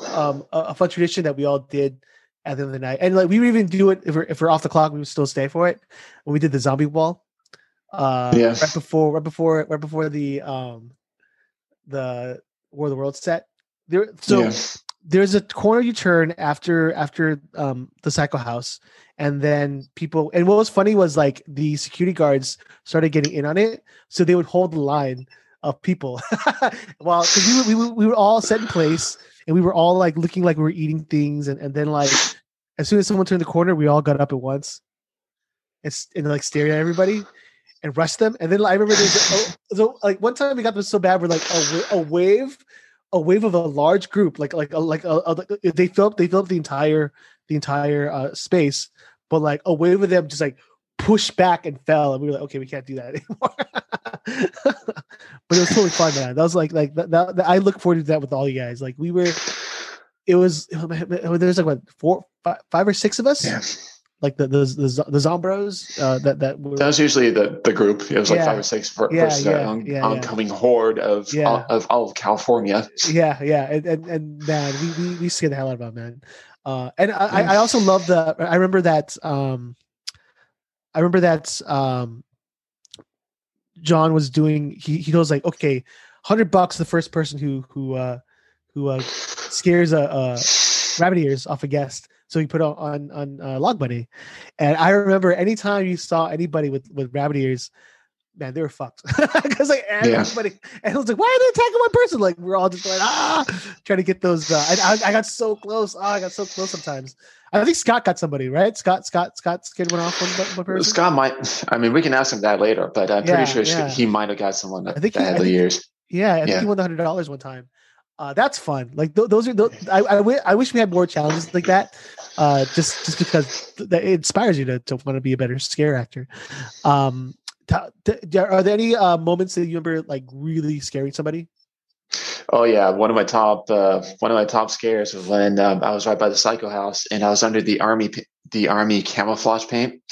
um a, a, fun tradition that we all did at the end of the night, and like we would even do it if we're if we're off the clock, we would still stay for it. When we did the zombie wall, uh, yeah. right before right before right before the um the War of the World set. There, so. There's a corner you turn after after um, the Psycho House, and then people. And what was funny was like the security guards started getting in on it, so they would hold the line of people. [LAUGHS] well, because we, we we were all set in place, and we were all like looking like we were eating things, and and then like as soon as someone turned the corner, we all got up at once. It's and like staring at everybody and rush them. And then I remember there's a, so like one time we got them so bad, we're like a, a wave, a wave of a large group, like like a, like uh, uh, a, a, they filled they filled the entire the entire uh, space, but like a wave of them just like pushed back and fell, and we were like, okay, we can't do that [LAUGHS] anymore. but it was totally fun, man. That was like like that, that, I look forward to that with all you guys. Like we were, it was there's like what four, five, five or six of us. Yeah like the the the, the Zombros uh, that that were, that was usually the the group. It was like yeah. five or six for, yeah, versus yeah, on, yeah, oncoming horde of all, of all of California. Yeah, yeah, and and, and man, we, we we scared the hell out of them, man. Uh, and I, I also love the. I remember that. Um, I remember that. Um, John was doing. He he goes like, okay, hundred bucks the first person who who uh who uh scares a, a rabbit ears off a guest so he put on on, on uh, Log Bunny, and I remember anytime you saw anybody with with rabbit ears, man, they were fucked [LAUGHS] because like everybody, yeah. and it was like, why are they attacking one person? Like we're all just like ah, trying to get those. Uh, I, I got so close. Oh, I got so close sometimes. I think Scott got somebody right. Scott, Scott, Scott scared one off one, one person. Scott might. I mean, we can ask him that later, but I'm yeah, pretty sure yeah. he might have got someone. I think he, had the years. Yeah, I think he won the hundred dollars one time. Uh, that's fun. Like th- those are. Th- I, I, w- I wish we had more challenges like that. Uh, just just because th- it inspires you to, to want to be a better scare actor. Um, t- t- are there any uh, moments that you remember like really scaring somebody? Oh yeah, one of my top uh, one of my top scares was when um, I was right by the Psycho House and I was under the army the army camouflage paint.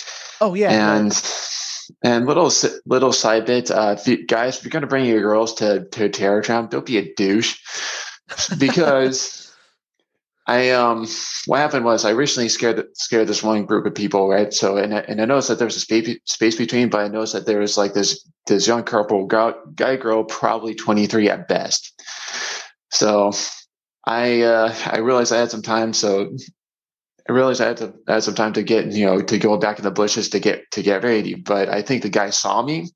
Oh yeah, and. And little little side bit, uh, if you, guys, if you're going to bring your girls to to Terror Tram, don't be a douche, because [LAUGHS] I um what happened was I recently scared scared this one group of people, right? So and I, and I noticed that there was a space space between, but I noticed that there was like this this young couple guy girl, probably 23 at best. So I uh, I realized I had some time, so I realized I had to I had some time to get you know to go back in the bushes to get to get ready. But I think the guy saw me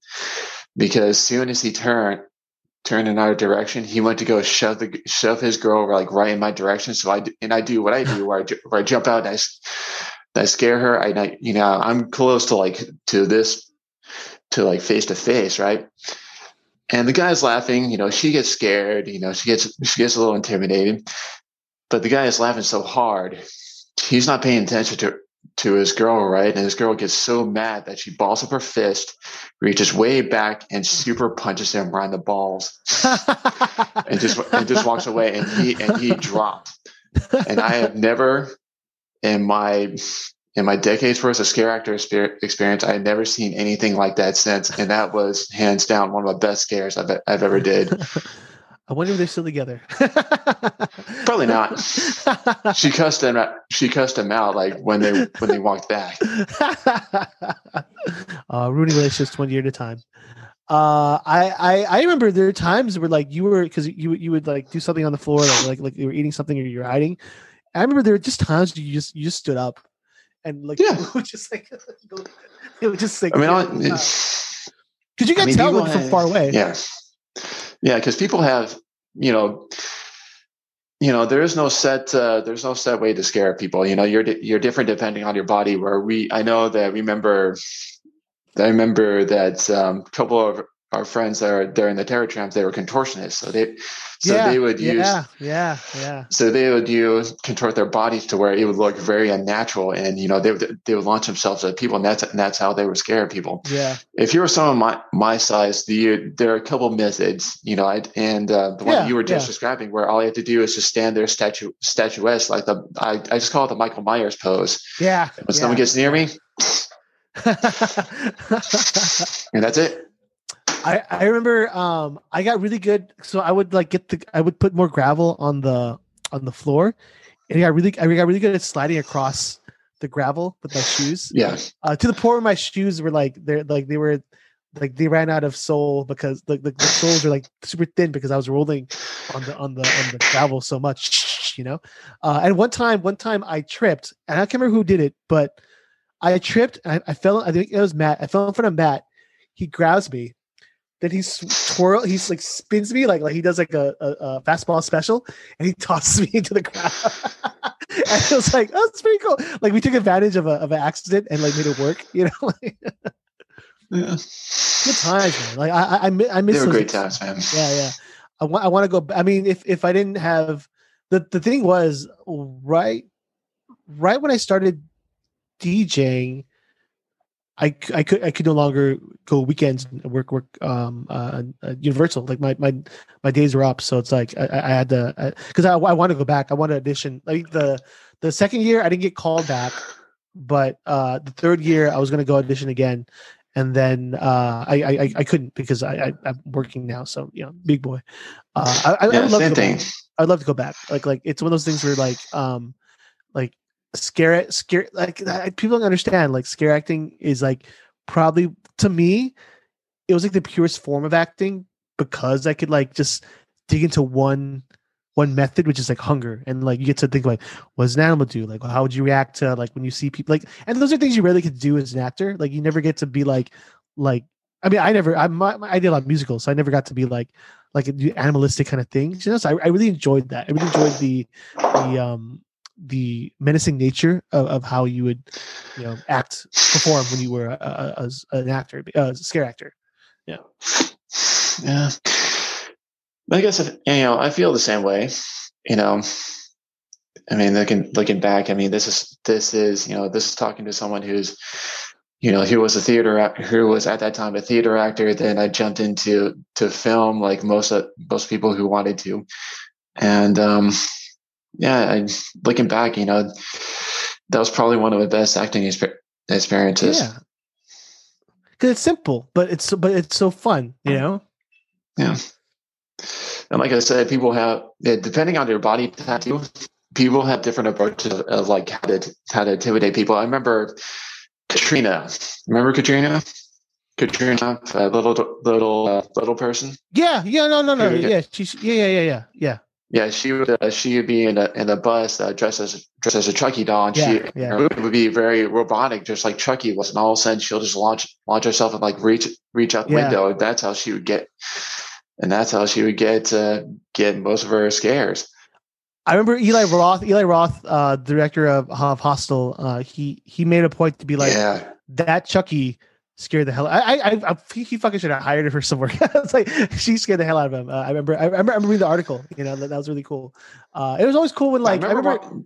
because as soon as he turned turned in our direction, he went to go shove the shove his girl like right in my direction. So I and I do what I do where I, where I jump out and I, I scare her. I, I you know I'm close to like to this to like face to face, right? And the guy's laughing. You know, she gets scared. You know, she gets she gets a little intimidated. But the guy is laughing so hard, he's not paying attention to to his girl, right? And his girl gets so mad that she balls up her fist, reaches way back, and super punches him right in the balls, and just and just walks away. And he and he dropped. And I have never in my in my decades worth of scare actor experience, I had never seen anything like that since, and that was hands down one of the best scares I've I've ever did. I wonder if they're still together. [LAUGHS] Probably not. She cussed him. Out. She cussed him out like when they when they walked back. [LAUGHS] uh, ruining relationships one year at a time. Uh, I, I I remember there are times where like you were because you you would like do something on the floor like like like you were eating something or you're hiding. I remember there were just times you just you just stood up and like yeah. [LAUGHS] just like it was just like I mean, because you can I mean, tell like, from far away. Yeah, yeah, because people have you know you know there is no set uh, there's no set way to scare people you know you're you're different depending on your body where we i know that remember i remember that um, couple of our friends that are there in the terror tramps they were contortionists. So they so yeah, they would use yeah yeah. yeah so they would use contort their bodies to where it would look very unnatural and you know they would they would launch themselves at people and that's and that's how they would scare people. Yeah. If you were someone my my size the there are a couple methods you know I, and uh, the one yeah, you were just yeah. describing where all you have to do is just stand there statue statuesque like the I, I just call it the michael myers pose. Yeah when someone gets near me [LAUGHS] and that's it I, I remember um I got really good so I would like get the I would put more gravel on the on the floor and I got really I got really good at sliding across the gravel with my shoes. Yeah. Uh, to the point where my shoes were like they're like they were like they ran out of sole because the, the, the soles are like super thin because I was rolling on the on the on the gravel so much, you know. Uh, and one time, one time I tripped, and I can't remember who did it, but I tripped. I, I fell. I think it was Matt. I fell in front of Matt. He grabs me, then he twirl, he's like spins me like like he does like a, a, a fastball special, and he tosses [LAUGHS] me into the ground. [LAUGHS] and it was like, oh, that's pretty cool. Like we took advantage of a of an accident and like made it work. [LAUGHS] You know. yeah. Good times, man. Like I I, I miss. They were great times, man. Yeah, yeah. I want I want to go. I mean, if if I didn't have the the thing was right right when I started DJing I, I could I could no longer go weekends and work work um uh, uh, Universal. Like my my my days were up. So it's like I, I had to because I, I, I want to go back. I want to audition. Like the the second year I didn't get called back but uh the third year I was gonna go audition again. And then uh I I, I couldn't because I, I am working now. So you know big boy. Uh I, I, yeah, I would love to go thing. back. I'd love to go back. Like like it's one of those things where like um like scare it scare like people don't understand like scare acting is like probably to me it was like the purest form of acting because I could like just dig into one one method which is like hunger. And like you get to think like what does an animal do? Like how would you react to like when you see people like and those are things you rarely to do as an actor. Like you never get to be like like I mean I never I my, I did a lot of musicals so I never got to be like like animalistic kind of things. You know so I, I really enjoyed that. I really enjoyed the the um the menacing nature of, of how you would you know act perform when you were a, a, as an actor a scare actor. Yeah. Yeah. I guess if, you know i feel the same way you know. I mean looking looking back i mean this is this is you know this is talking to someone who's you know who was a theater who was at that time a theater actor then i jumped into to film like most of most people who wanted to. And um yeah, I, looking back, you know, that was probably one of the best acting experiences. Yeah, because it's simple, but it's but it's so fun, you know. Yeah, and like I said, people have depending on their body tattoo, people have different approaches of, of like how to how to intimidate people. I remember Katrina. Remember Katrina? Katrina, a little little uh, little person. Yeah, yeah, no, no, no, yeah, she's yeah, yeah, yeah, yeah, yeah. Yeah, she would uh, she would be in a in a bus uh, dressed as dressed as a Chucky doll, and yeah, she yeah. her movement would be very robotic, just like Chucky was. And all of a sudden, she'll just launch launch herself and like reach reach out the yeah. window. And that's how she would get, and that's how she would get uh, get most of her scares. I remember Eli Roth, Eli Roth, uh, director of, of Hostel. Uh, he he made a point to be like that Chucky scared the hell. I I, I, he fucking should have hired her for some work. it's like she scared the hell out of him. Uh, I remember I remember I remember reading the article. You know that, that was really cool. Uh, it was always cool when like I remember. I remember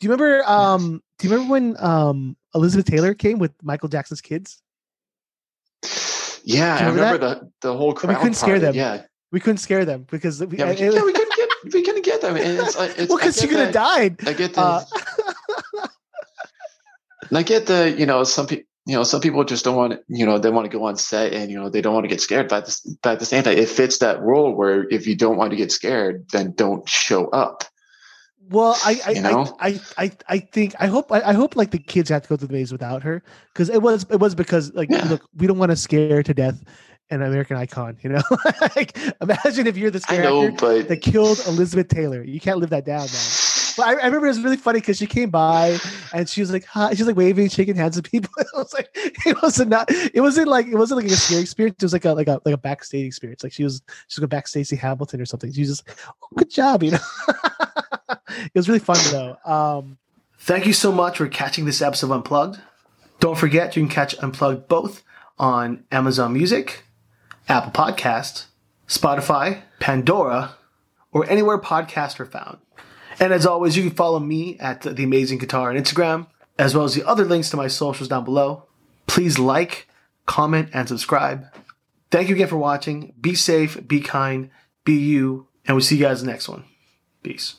do you remember? Um, do you remember when um Elizabeth Taylor came with Michael Jackson's kids? Yeah, remember I remember that? the the whole crowd. And we couldn't scare them. Yeah, we couldn't scare them because we, yeah, we, it, yeah, we [LAUGHS] couldn't get we couldn't get them. And it's, it's well, because you could have died. I get the. [LAUGHS] Uh, I get the you know some people you know, some people just don't want, you know, they want to go on set and, you know, they don't want to get scared. But, but at the same time, it fits that role where if you don't want to get scared, then don't show up. Well, I, I, you know? I, I, I, think, I hope, I, I, hope like the kids have to go through the maze without her. Cause it was, it was because like, yeah. look, we don't want to scare to death an American icon, you know, [LAUGHS] like imagine if you're the scare know, but... that killed Elizabeth Taylor. You can't live that down, man. But I, I, remember it was really funny because she came by and she was like, hi. She was like waving, shaking hands with people. [LAUGHS] it was like it wasn't not. It wasn't like it wasn't like a scary experience. It was like a like a like a backstage experience. Like she was she was going back Stacey Hamilton or something. She was just, oh, good job, you know. [LAUGHS] it was really fun though. Um, Thank you so much for catching this episode of Unplugged. Don't forget you can catch Unplugged both on Amazon Music, Apple Podcast, Spotify, Pandora, or anywhere podcasts are found. And as always, you can follow me at The Amazing Guitar on Instagram, as well as the other links to my socials down below. Please like, comment, and subscribe. Thank you again for watching. Be safe, be kind, be you, and we'll see you guys next one. Peace.